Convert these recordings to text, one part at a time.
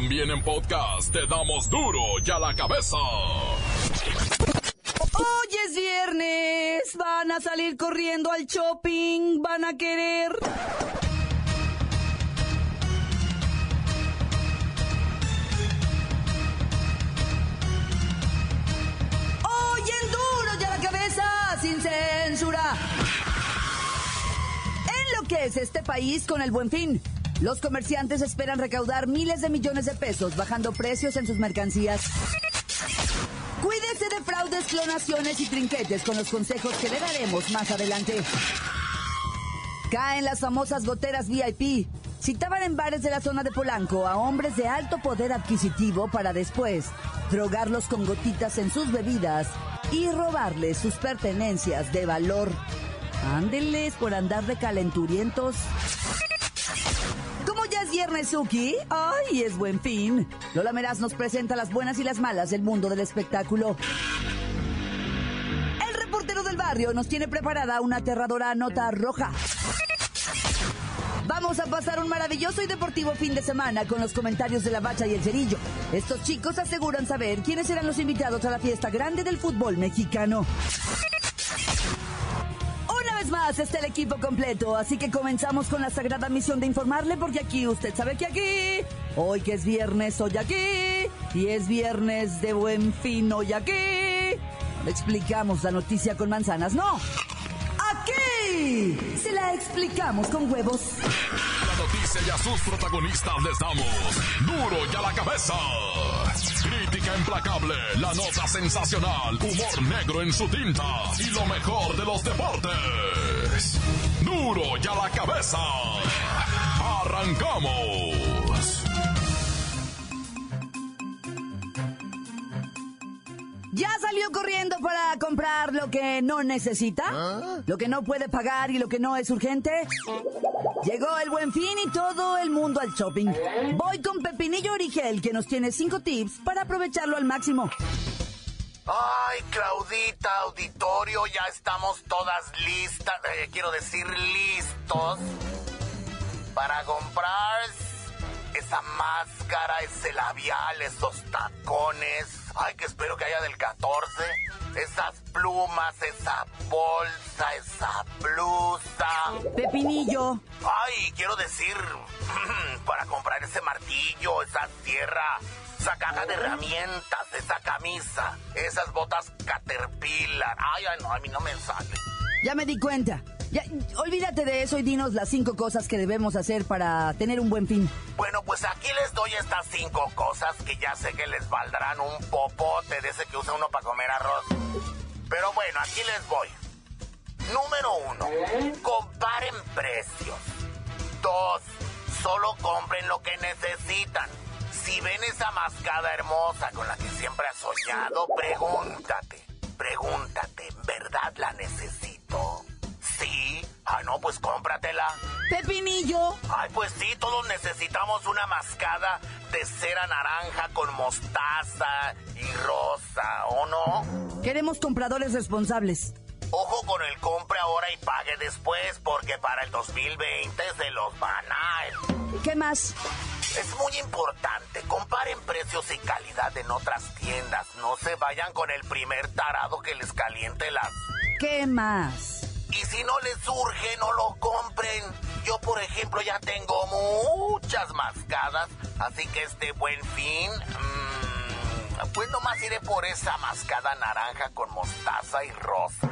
También en podcast te damos duro y a la cabeza. Hoy es viernes, van a salir corriendo al shopping, van a querer. Hoy en duro y a la cabeza, sin censura. En lo que es este país con el buen fin. Los comerciantes esperan recaudar miles de millones de pesos bajando precios en sus mercancías. Cuídese de fraudes, clonaciones y trinquetes con los consejos que le daremos más adelante. Caen las famosas goteras VIP. Citaban en bares de la zona de Polanco a hombres de alto poder adquisitivo para después drogarlos con gotitas en sus bebidas y robarles sus pertenencias de valor. Ándenles por andar de calenturientos. Viernes, Suki, ¡ay, es buen fin! Lola Meraz nos presenta las buenas y las malas del mundo del espectáculo. El reportero del barrio nos tiene preparada una aterradora nota roja. Vamos a pasar un maravilloso y deportivo fin de semana con los comentarios de la Bacha y el Cerillo. Estos chicos aseguran saber quiénes serán los invitados a la fiesta grande del fútbol mexicano. Más está el equipo completo, así que comenzamos con la sagrada misión de informarle porque aquí usted sabe que aquí, hoy que es viernes, hoy aquí, y es viernes de buen fin, hoy aquí. No explicamos la noticia con manzanas, no. Aquí se la explicamos con huevos. La noticia y a sus protagonistas les damos duro y a la cabeza. Crítica implacable, la nota sensacional, humor negro en su tinta y lo mejor de los deportes. Duro y a la cabeza. Arrancamos. ¿Ya salió corriendo para comprar lo que no necesita? ¿Lo que no puede pagar y lo que no es urgente? Llegó el buen fin y todo el mundo al shopping. Voy con Pepinillo Origel que nos tiene cinco tips para aprovecharlo al máximo. Ay, Claudita, auditorio, ya estamos todas listas, eh, quiero decir listos, para comprar esa máscara, ese labial, esos tacones. Ay, que espero que haya del 14. Esas plumas, esa bolsa, esa blusa. Pepinillo, Ay, quiero decir, para comprar ese martillo, esa sierra, esa caja de herramientas, esa camisa, esas botas caterpillar. Ay, ay, no, a mí no me sale. ya me di cuenta. Ya, olvídate de eso y dinos las cinco cosas que debemos hacer para tener un buen fin. Bueno, pues aquí les doy estas cinco cosas que ya sé que les valdrán un popote de ese que usa uno para comer arroz. Pero bueno, aquí les voy. Número uno, comparen precios. Dos, solo compren lo que necesitan. Si ven esa mascada hermosa con la que siempre has soñado, pregúntate, pregúntate, ¿verdad la necesito? Sí. Ah, no, pues cómpratela. Pepinillo, Ay, pues sí, todos necesitamos una mascada de cera naranja con mostaza y rosa, ¿o no? queremos compradores responsables. Ojo con el compre ahora y pague después, porque para el 2020 se los van a... ¿Qué más? Es muy importante, comparen precios y calidad en otras tiendas. No se vayan con el primer tarado que les caliente las... ¿Qué más? Y si no les surge, no lo compren. Yo, por ejemplo, ya tengo muchas mascadas, así que este buen fin, mmm, pues nomás iré por esa mascada naranja con mostaza y rosa.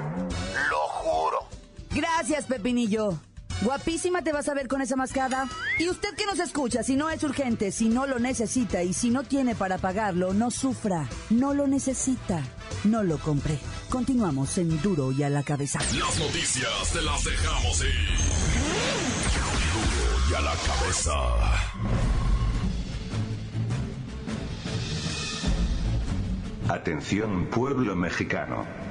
Lo juro. Gracias, Pepinillo. Guapísima te vas a ver con esa mascada. Y usted que nos escucha, si no es urgente, si no lo necesita y si no tiene para pagarlo, no sufra. No lo necesita. No lo compre. Continuamos en Duro y a la cabeza. Las noticias te las dejamos ir. Duro y a la cabeza. Atención pueblo mexicano.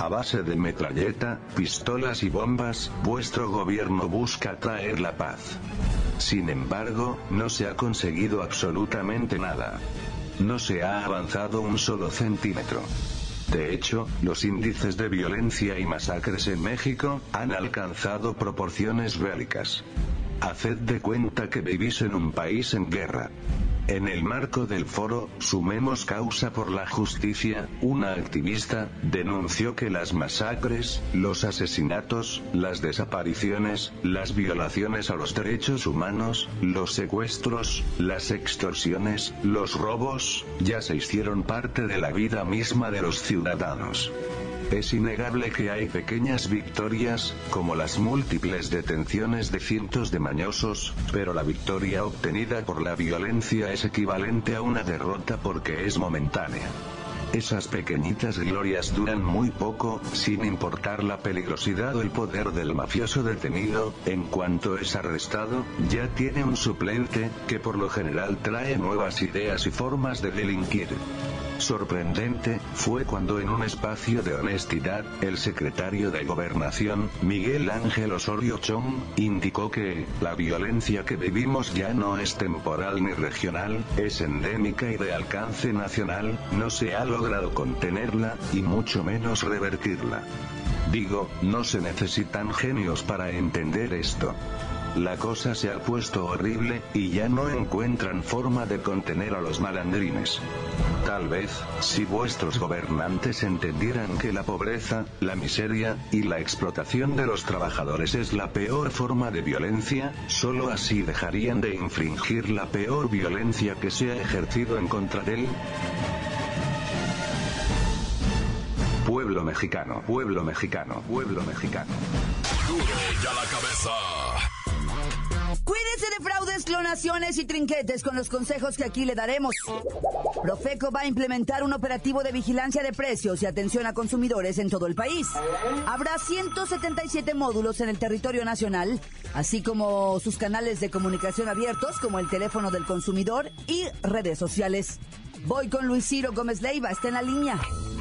A base de metralleta, pistolas y bombas, vuestro gobierno busca traer la paz. Sin embargo, no se ha conseguido absolutamente nada. No se ha avanzado un solo centímetro. De hecho, los índices de violencia y masacres en México han alcanzado proporciones bélicas. Haced de cuenta que vivís en un país en guerra. En el marco del foro, Sumemos Causa por la Justicia, una activista, denunció que las masacres, los asesinatos, las desapariciones, las violaciones a los derechos humanos, los secuestros, las extorsiones, los robos, ya se hicieron parte de la vida misma de los ciudadanos. Es innegable que hay pequeñas victorias, como las múltiples detenciones de cientos de mañosos, pero la victoria obtenida por la violencia es equivalente a una derrota porque es momentánea. Esas pequeñitas glorias duran muy poco, sin importar la peligrosidad o el poder del mafioso detenido, en cuanto es arrestado, ya tiene un suplente, que por lo general trae nuevas ideas y formas de delinquir. Sorprendente, fue cuando en un espacio de honestidad, el secretario de Gobernación, Miguel Ángel Osorio Chong, indicó que, la violencia que vivimos ya no es temporal ni regional, es endémica y de alcance nacional, no se ha contenerla, y mucho menos revertirla. Digo, no se necesitan genios para entender esto. La cosa se ha puesto horrible, y ya no encuentran forma de contener a los malandrines. Tal vez, si vuestros gobernantes entendieran que la pobreza, la miseria, y la explotación de los trabajadores es la peor forma de violencia, solo así dejarían de infringir la peor violencia que se ha ejercido en contra de Pueblo mexicano, pueblo mexicano, pueblo mexicano. Duro ya la cabeza. Cuídese de fraudes, clonaciones y trinquetes con los consejos que aquí le daremos. Profeco va a implementar un operativo de vigilancia de precios y atención a consumidores en todo el país. Habrá 177 módulos en el territorio nacional, así como sus canales de comunicación abiertos como el teléfono del consumidor y redes sociales. Voy con Luis Ciro Gómez Leiva, está en la línea.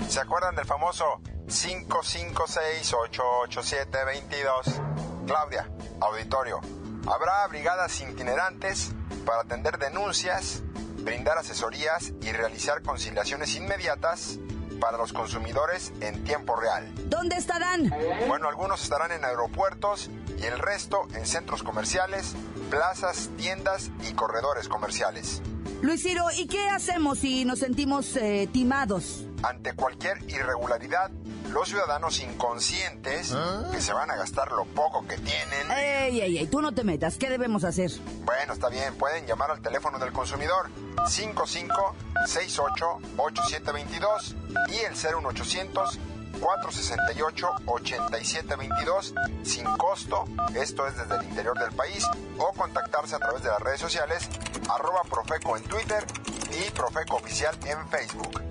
¿Se acuerdan del famoso 556-887-22? Claudia, auditorio. Habrá brigadas itinerantes para atender denuncias, brindar asesorías y realizar conciliaciones inmediatas para los consumidores en tiempo real. ¿Dónde estarán? Bueno, algunos estarán en aeropuertos y el resto en centros comerciales, plazas, tiendas y corredores comerciales. Luis Ciro, ¿y qué hacemos si nos sentimos eh, timados? Ante cualquier irregularidad, los ciudadanos inconscientes que se van a gastar lo poco que tienen. Ey, ey, ey, tú no te metas. ¿Qué debemos hacer? Bueno, está bien, pueden llamar al teléfono del consumidor 5568-8722 y el 01800 468-8722 sin costo, esto es desde el interior del país, o contactarse a través de las redes sociales, arroba Profeco en Twitter y Profeco Oficial en Facebook.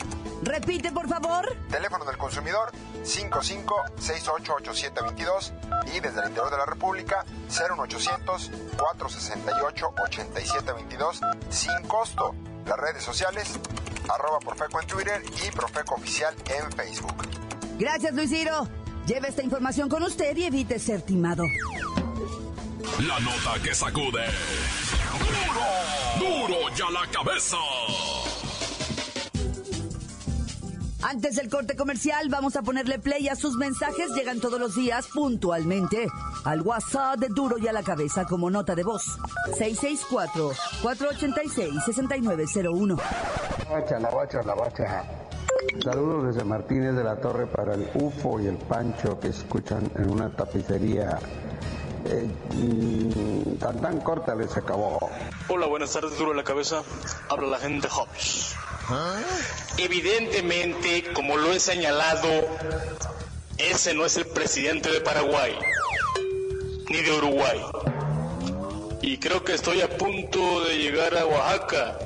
Repite, por favor. Teléfono del consumidor 55688722 y desde el interior de la República 01800 468-8722 sin costo. Las redes sociales arroba Profeco en Twitter y Profeco Oficial en Facebook. Gracias, Luis Ciro. Lleve esta información con usted y evite ser timado. La nota que sacude. ¡Duro! ¡Duro ya la cabeza! Antes del corte comercial, vamos a ponerle play a sus mensajes. Llegan todos los días puntualmente al WhatsApp de Duro y a la cabeza como nota de voz. 664-486-6901. Bacha, la bacha, la bacha. Saludos desde Martínez de la Torre para el UFO y el Pancho que escuchan en una tapicería. Eh, mm, tan tan corta les acabó. Hola, buenas tardes, duro la cabeza. Habla la gente Hobbs. Evidentemente, como lo he señalado, ese no es el presidente de Paraguay, ni de Uruguay. Y creo que estoy a punto de llegar a Oaxaca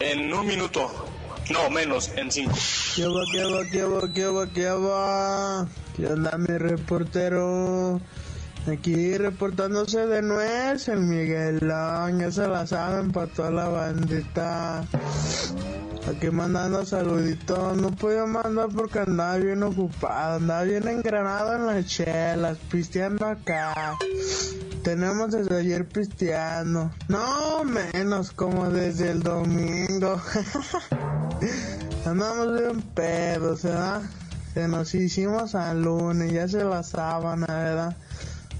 en un minuto. No, menos, en cinco. ¿Qué va, qué va, qué va, qué va, qué va? ¿Qué onda, mi reportero? Aquí reportándose de nuez, el Miguelón, ya se la saben para toda la bandita. Aquí mandando saluditos, no podía mandar porque andaba bien ocupado, andaba bien engranado en las chelas, pisteando acá. Tenemos desde ayer pisteando, no menos como desde el domingo. Andamos bien pedos, ¿verdad? Se nos hicimos al lunes, ya se la sábana, ¿verdad?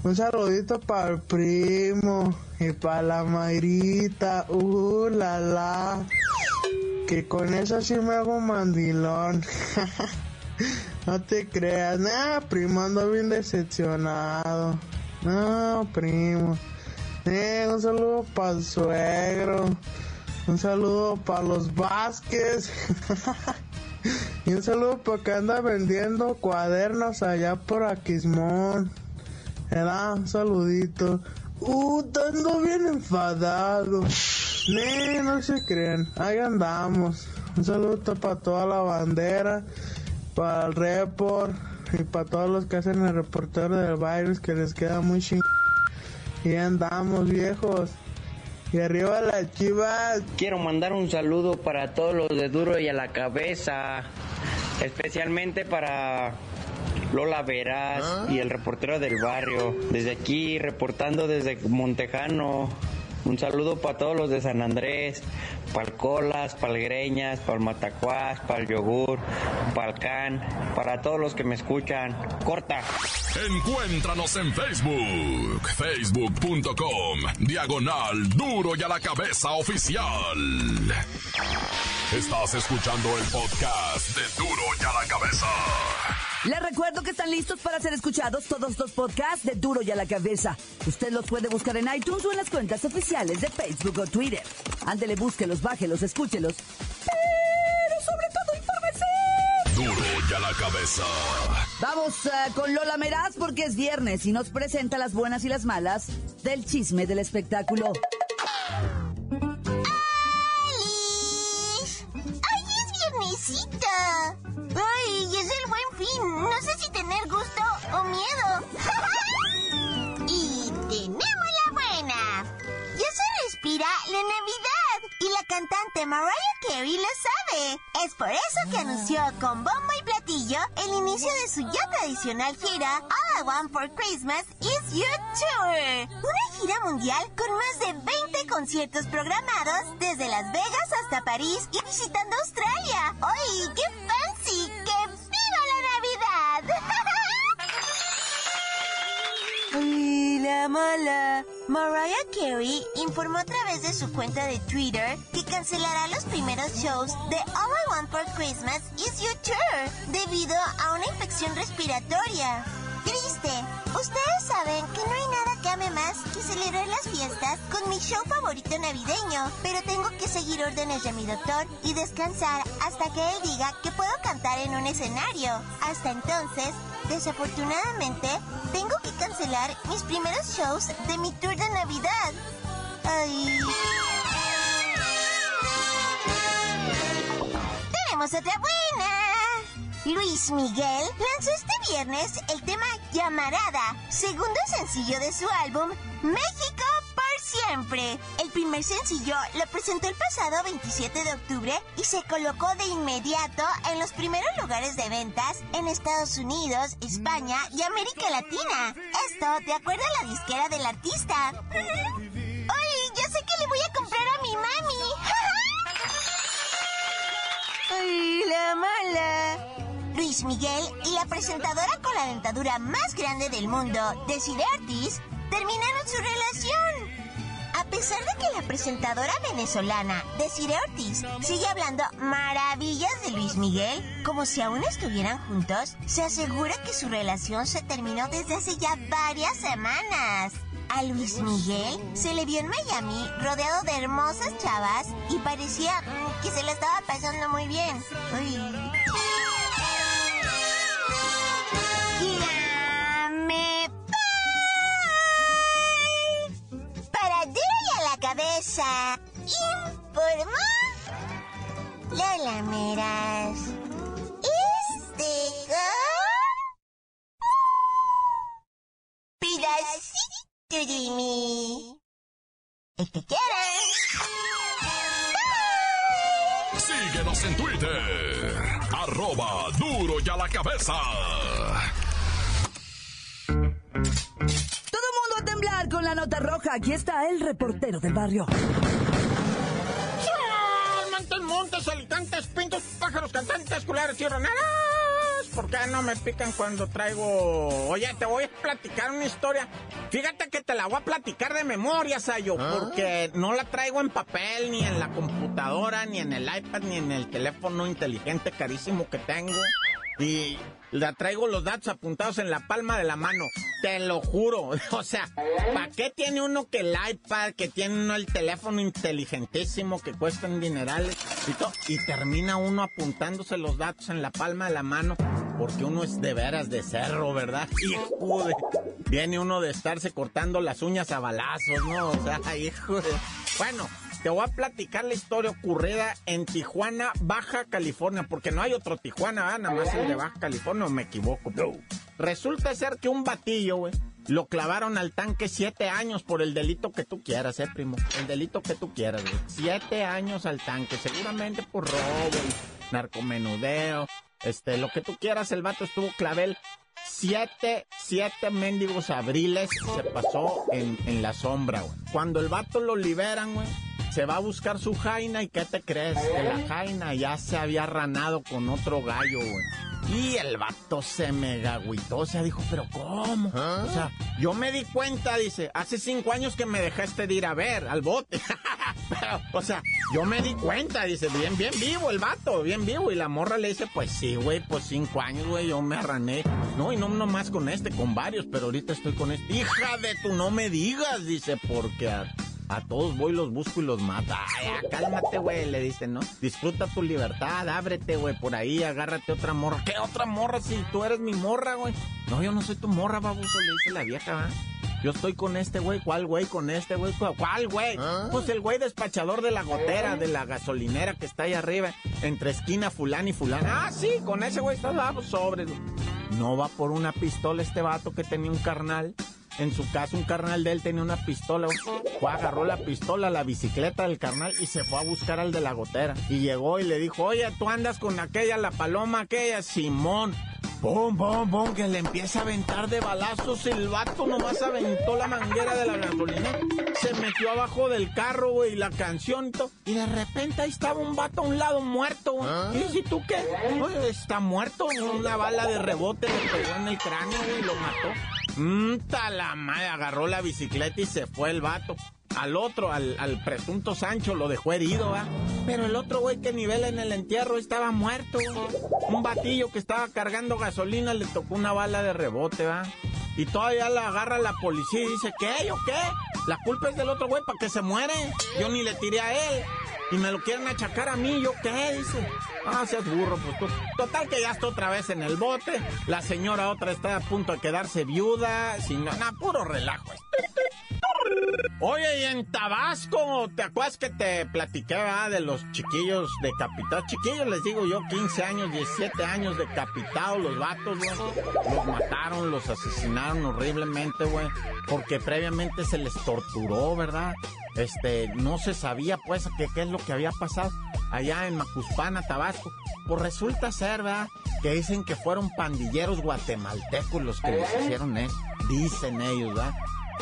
Un saludito para el primo, y para la Mayrita, uh, la la. Que con eso sí me hago mandilón. no te creas, nah, primo, ando bien decepcionado. No, primo. Eh, un saludo para el suegro. Un saludo para los Vázquez. y un saludo para que anda vendiendo cuadernos allá por Aquismón. Era un saludito. Uh, ando bien enfadado. Nee, no se creen. Ahí andamos. Un saludo para toda la bandera, para el report y para todos los que hacen el reportero del virus que les queda muy ching. Y andamos, viejos. Y arriba las chivas. Quiero mandar un saludo para todos los de Duro y a la cabeza. Especialmente para Lola Veras y el reportero del barrio. Desde aquí, reportando desde Montejano. Un saludo para todos los de San Andrés, para Colas, para el Greñas, para el Matacuás, para Yogur, para Can, para todos los que me escuchan. Corta. Encuéntranos en Facebook, facebook.com, diagonal duro y a la cabeza oficial. Estás escuchando el podcast de duro y a la cabeza. Les recuerdo que están listos para ser escuchados todos los podcasts de Duro y a la Cabeza. Usted los puede buscar en iTunes o en las cuentas oficiales de Facebook o Twitter. Ándele, búsquelos, bájelos, escúchelos. Pero sobre todo, infórmese. Duro y a la cabeza. Vamos eh, con Lola Meraz porque es viernes y nos presenta las buenas y las malas del chisme del espectáculo. Cantante Mariah Carey lo sabe. Es por eso que anunció con bombo y platillo el inicio de su ya tradicional gira All I Want for Christmas Is You Tour. Una gira mundial con más de 20 conciertos programados desde Las Vegas hasta París y visitando Australia. ¡Ay, qué fancy! ¡Que viva la Navidad! ¡Ay, la mala! Mariah Carey informó a través de su cuenta de Twitter que cancelará los primeros shows de All I Want for Christmas Is Your Tour debido a una infección respiratoria. Triste. Ustedes saben que no hay nada que ame más que celebrar las fiestas con mi show favorito navideño, pero tengo que seguir órdenes de mi doctor y descansar hasta que él diga que puedo cantar en un escenario. Hasta entonces, desafortunadamente, tengo que cancelar mis primeros shows de mi tour de Navidad. Ay. Tenemos otra buena. Luis Miguel lanzó este viernes el tema Llamarada, segundo sencillo de su álbum México siempre. El primer sencillo lo presentó el pasado 27 de octubre y se colocó de inmediato en los primeros lugares de ventas en Estados Unidos, España y América Latina. Esto de acuerdo a la disquera del artista. ¡Ay, ya sé que le voy a comprar a mi mami! ¡Ay, la mala! Luis Miguel y la presentadora con la dentadura más grande del mundo, Desiree Ortiz, terminaron su relación. Pesar de que la presentadora venezolana Desiree Ortiz sigue hablando maravillas de Luis Miguel, como si aún estuvieran juntos, se asegura que su relación se terminó desde hace ya varias semanas. A Luis Miguel se le vio en Miami rodeado de hermosas chavas y parecía que se la estaba pasando muy bien. Uy. Cabeza. Informó Lola Meras. Este mí. El que quieran. Síguenos en Twitter. Arroba duro y a la cabeza. Con la nota roja. Aquí está el reportero del barrio. Montes, montes, alicantes, pintos, pájaros, cantantes, culares, naras. ¿por qué no me pican cuando traigo...? Oye, te voy a platicar una historia. Fíjate que te la voy a platicar de memoria, Sayo, ¿Ah? porque no la traigo en papel, ni en la computadora, ni en el iPad, ni en el teléfono inteligente carísimo que tengo. Y la traigo los datos apuntados en la palma de la mano. Te lo juro. O sea, ¿para qué tiene uno que el iPad, que tiene uno el teléfono inteligentísimo que cuestan dinerales y todo? Y termina uno apuntándose los datos en la palma de la mano porque uno es de veras de cerro, ¿verdad? Hijo de... Viene uno de estarse cortando las uñas a balazos, ¿no? O sea, hijo de... Bueno, te voy a platicar la historia ocurrida en Tijuana, Baja California, porque no hay otro Tijuana, ¿verdad? nada más el de Baja California, o me equivoco. Resulta ser que un batillo, güey, lo clavaron al tanque siete años por el delito que tú quieras, eh, primo. El delito que tú quieras, güey. Siete años al tanque, seguramente por robo, narcomenudeo, este, lo que tú quieras, el vato estuvo clavel. Siete, siete mendigos abriles se pasó en, en la sombra, güey. Cuando el vato lo liberan, güey, se va a buscar su jaina y ¿qué te crees? Que la jaina ya se había ranado con otro gallo, güey. Y el vato se mega agüitó, o sea, dijo, pero ¿cómo? O sea, yo me di cuenta, dice, hace cinco años que me dejaste de ir a ver al bote. Pero, o sea, yo me di cuenta, dice, bien, bien vivo el vato, bien vivo. Y la morra le dice, pues sí, güey, pues cinco años, güey, yo me arrané. No, y no nomás con este, con varios, pero ahorita estoy con este. Hija de tu, no me digas, dice, porque a, a todos voy, los busco y los mato. Ay, ya, cálmate, güey, le dice, ¿no? Disfruta tu libertad, ábrete, güey, por ahí, agárrate otra morra. ¿Qué otra morra si tú eres mi morra, güey? No, yo no soy tu morra, baboso, le dice la vieja, ¿va? Yo estoy con este güey, ¿cuál güey? Con este güey, ¿cuál güey? Pues el güey despachador de la gotera, de la gasolinera que está ahí arriba, entre esquina fulán y fulán. Ah, sí, con ese güey está dado sobre. No va por una pistola este vato que tenía un carnal. En su caso, un carnal de él tenía una pistola. Fue, agarró la pistola, la bicicleta del carnal y se fue a buscar al de la gotera. Y llegó y le dijo, oye, tú andas con aquella, la paloma aquella, Simón. Pum, pum, pum, que le empieza a aventar de balazos. El vato nomás aventó la manguera de la gasolina. Se metió abajo del carro, güey, la canción y todo. Y de repente ahí estaba un vato a un lado muerto, güey. Y dice, ¿y tú qué? Oye, está muerto. Una bala de rebote le pegó en el cráneo, güey, y lo mató. Mmm, madre, agarró la bicicleta y se fue el vato. Al otro, al, al presunto Sancho, lo dejó herido, ¿va? Pero el otro güey que nivel en el entierro estaba muerto. Un batillo que estaba cargando gasolina le tocó una bala de rebote, ¿va? Y todavía la agarra la policía y dice, ¿qué? ¿Yo qué? La culpa es del otro güey para que se muere. Yo ni le tiré a él. Y me lo quieren achacar a mí, ¿yo qué? Dice. Ah, seas burro, pues tú. Total que ya está otra vez en el bote. La señora otra está a punto de quedarse viuda. Sin nada, puro relajo. Oye, y en Tabasco, ¿te acuerdas que te platiqué ah, de los chiquillos decapitados? Chiquillos, les digo yo, 15 años, 17 años decapitados, los vatos, güey. Los mataron, los asesinaron horriblemente, güey. Porque previamente se les torturó, ¿verdad? Este, no se sabía, pues, qué es lo que había pasado allá en Macuspana, Tabasco. Pues resulta ser, ¿verdad? Que dicen que fueron pandilleros guatemaltecos los que les hicieron eso. Dicen ellos, ¿verdad?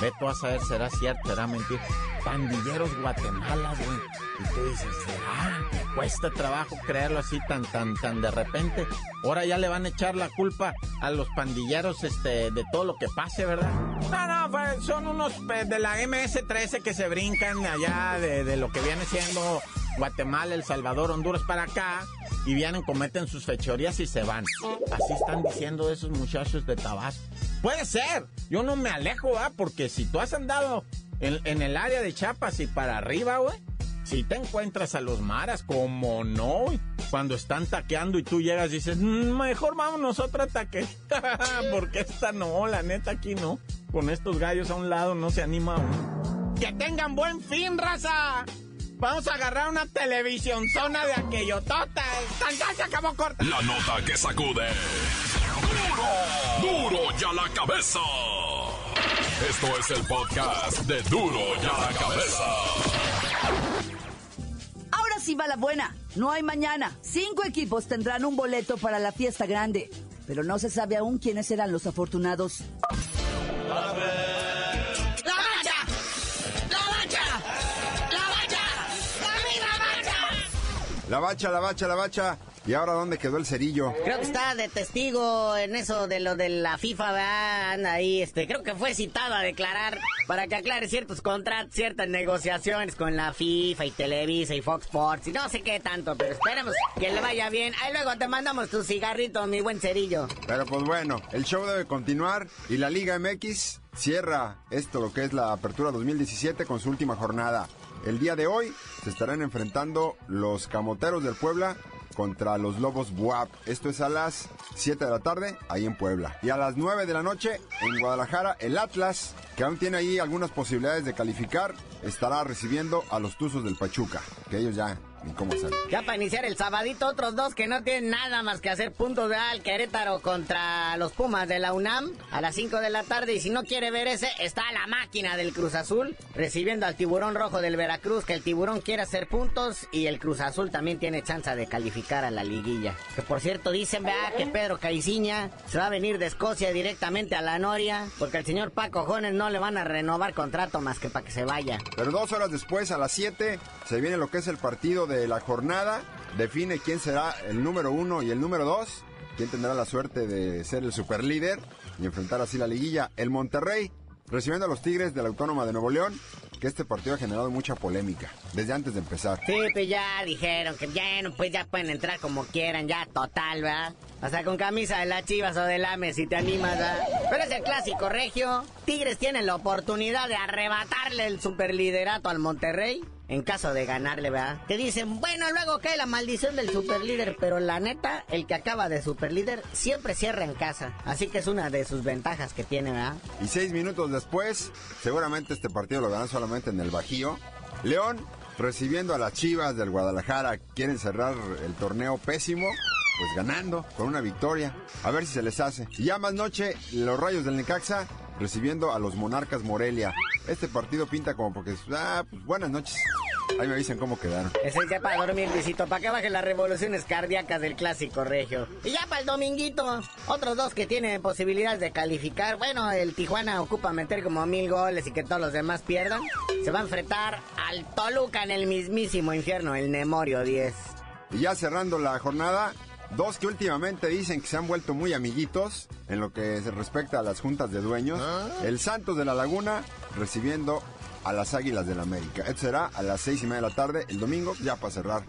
Ve tú a saber, será cierto, será mentira. Pandilleros Guatemala, güey. Y tú dices, ¿será? Me cuesta trabajo creerlo así tan, tan, tan de repente. Ahora ya le van a echar la culpa a los pandilleros, este, de todo lo que pase, ¿verdad? No, no, fue- son unos de la MS-13 que se brincan allá de, de lo que viene siendo Guatemala, El Salvador, Honduras para acá. Y vienen, cometen sus fechorías y se van. Así están diciendo esos muchachos de Tabasco. Puede ser. Yo no me alejo, ¿ah? Porque si tú has andado en, el área de Chiapas y para arriba, güey. Si te encuentras a los maras, como no, cuando están taqueando y tú llegas y dices, "Mm, mejor vámonos a otro ataque. Porque esta no, la neta aquí no. Con estos gallos a un lado no se anima uno. Que tengan buen fin, raza. Vamos a agarrar una televisión zona de aquello. Tota, ¡Tan, se acabó corta! La nota que sacude. ¡Duro! ¡Duro ya la cabeza! Esto es el podcast de Duro ya la cabeza. Ahora sí va la buena. No hay mañana. Cinco equipos tendrán un boleto para la fiesta grande. Pero no se sabe aún quiénes serán los afortunados. ¡La ¡La bacha, la bacha, la bacha. ¿Y ahora dónde quedó el cerillo? Creo que está de testigo en eso de lo de la FIFA, ¿verdad? Anda ahí, este, creo que fue citado a declarar para que aclare ciertos contratos, ciertas negociaciones con la FIFA y Televisa y Fox Sports y no sé qué tanto, pero esperemos que le vaya bien. Ahí luego te mandamos tu cigarrito, mi buen cerillo. Pero pues bueno, el show debe continuar y la Liga MX cierra esto lo que es la apertura 2017 con su última jornada. El día de hoy se estarán enfrentando los Camoteros del Puebla contra los Lobos Buap. Esto es a las 7 de la tarde, ahí en Puebla. Y a las 9 de la noche, en Guadalajara, el Atlas, que aún tiene ahí algunas posibilidades de calificar, estará recibiendo a los Tuzos del Pachuca, que ellos ya cómo Ya para iniciar el sabadito, otros dos que no tienen nada más que hacer puntos de al Querétaro contra los Pumas de la UNAM a las 5 de la tarde. Y si no quiere ver ese, está la máquina del Cruz Azul recibiendo al tiburón rojo del Veracruz, que el tiburón quiere hacer puntos y el Cruz Azul también tiene chance de calificar a la liguilla. Que por cierto dicen, vea, que Pedro Caiciña se va a venir de Escocia directamente a la Noria, porque al señor Paco Jones no le van a renovar contrato más que para que se vaya. Pero dos horas después, a las 7, se viene lo que es el partido de la jornada define quién será el número uno y el número dos, quién tendrá la suerte de ser el superlíder y enfrentar así la liguilla. El Monterrey recibiendo a los Tigres de la Autónoma de Nuevo León, que este partido ha generado mucha polémica desde antes de empezar. Sí, pues ya dijeron que ya, pues ya pueden entrar como quieran, ya total, ¿verdad? O con camisa de las chivas o del AME si te animas, ¿verdad? Pero es el clásico regio. Tigres tienen la oportunidad de arrebatarle el superliderato al Monterrey en caso de ganarle, ¿verdad? Que dicen, bueno, luego cae la maldición del superlíder, pero la neta, el que acaba de superlíder siempre cierra en casa. Así que es una de sus ventajas que tiene, ¿verdad? Y seis minutos después, seguramente este partido lo ganan solamente en el Bajío. León recibiendo a las Chivas del Guadalajara, quieren cerrar el torneo pésimo pues ganando con una victoria. A ver si se les hace. Y ya más noche, los Rayos del Necaxa recibiendo a los Monarcas Morelia. Este partido pinta como porque, ah, pues buenas noches. Ahí me dicen cómo quedaron. Ese es ya para dormir, visito, para que bajen las revoluciones cardíacas del clásico regio. Y ya para el dominguito, otros dos que tienen posibilidades de calificar. Bueno, el Tijuana ocupa meter como mil goles y que todos los demás pierdan. Se va a enfrentar al Toluca en el mismísimo infierno, el Nemorio 10. Y ya cerrando la jornada, Dos que últimamente dicen que se han vuelto muy amiguitos en lo que se respecta a las juntas de dueños. Ah. El Santos de la Laguna recibiendo a las Águilas del la América. Esto será a las seis y media de la tarde el domingo, ya para cerrar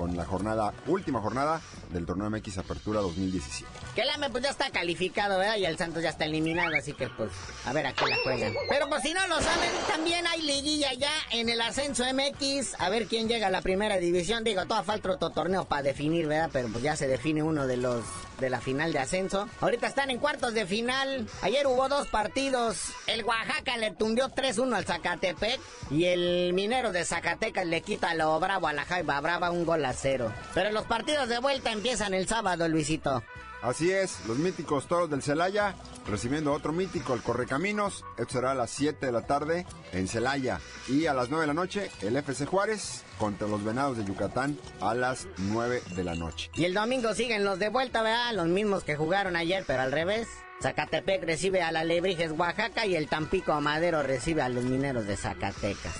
con la jornada, última jornada del torneo MX Apertura 2017. Que el AME pues ya está calificado, ¿verdad? Y el Santos ya está eliminado, así que pues a ver a qué la juegan. Pero pues si no lo saben, también hay liguilla ya en el ascenso MX, a ver quién llega a la primera división. Digo, toda falta otro torneo para definir, ¿verdad? Pero pues ya se define uno de los de la final de ascenso. Ahorita están en cuartos de final. Ayer hubo dos partidos. El Oaxaca le tundió 3-1 al Zacatepec y el Minero de Zacatecas le quita lo bravo a la Jaiba Brava un gol cero. Pero los partidos de vuelta empiezan el sábado, Luisito. Así es, los míticos toros del Celaya recibiendo otro mítico, el Correcaminos. Esto será a las 7 de la tarde en Celaya. Y a las 9 de la noche, el FC Juárez contra los Venados de Yucatán a las 9 de la noche. Y el domingo siguen los de vuelta, ¿verdad? Los mismos que jugaron ayer, pero al revés. Zacatepec recibe a la Lebrijes Oaxaca y el Tampico Madero recibe a los mineros de Zacatecas.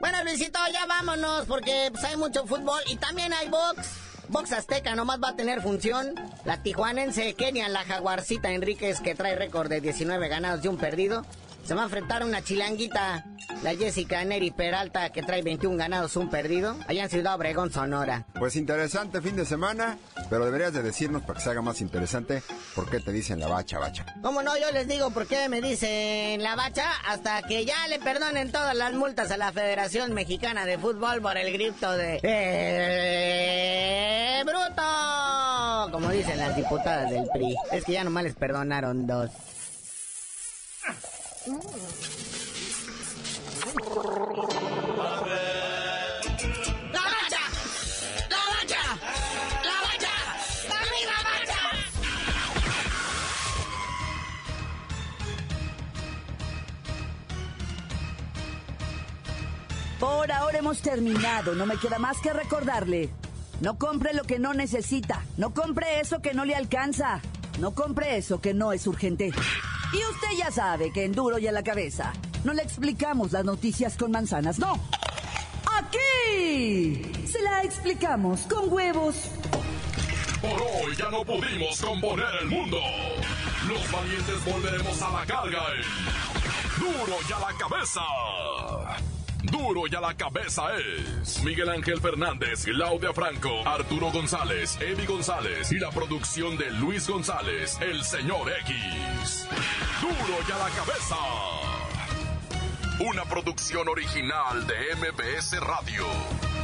Bueno, Luisito, ya vámonos porque pues, hay mucho fútbol y también hay box. Box Azteca nomás va a tener función. La tijuanense Kenia, la jaguarcita Enríquez, que trae récord de 19 ganados y un perdido, se va a enfrentar una chilanguita, la Jessica Neri Peralta, que trae 21 ganados, un perdido, allá en Ciudad Obregón, Sonora. Pues interesante fin de semana, pero deberías de decirnos para que se haga más interesante por qué te dicen la bacha, bacha. ¿Cómo no? Yo les digo por qué me dicen la bacha hasta que ya le perdonen todas las multas a la Federación Mexicana de Fútbol por el grito de... ¡Eh, bruto! Como dicen las diputadas del PRI. Es que ya nomás les perdonaron dos. La bacha, la bacha, la bacha, la bacha. Por ahora hemos terminado, no me queda más que recordarle. No compre lo que no necesita, no compre eso que no le alcanza, no compre eso que no es urgente. Y usted ya sabe que en duro y a la cabeza no le explicamos las noticias con manzanas, no. Aquí se la explicamos con huevos. Por hoy ya no pudimos componer el mundo. Los valientes volveremos a la carga. en Duro y a la cabeza. Duro y a la cabeza es Miguel Ángel Fernández, Claudia Franco, Arturo González, Eddie González y la producción de Luis González, el señor X. Duro y a la cabeza. Una producción original de MBS Radio.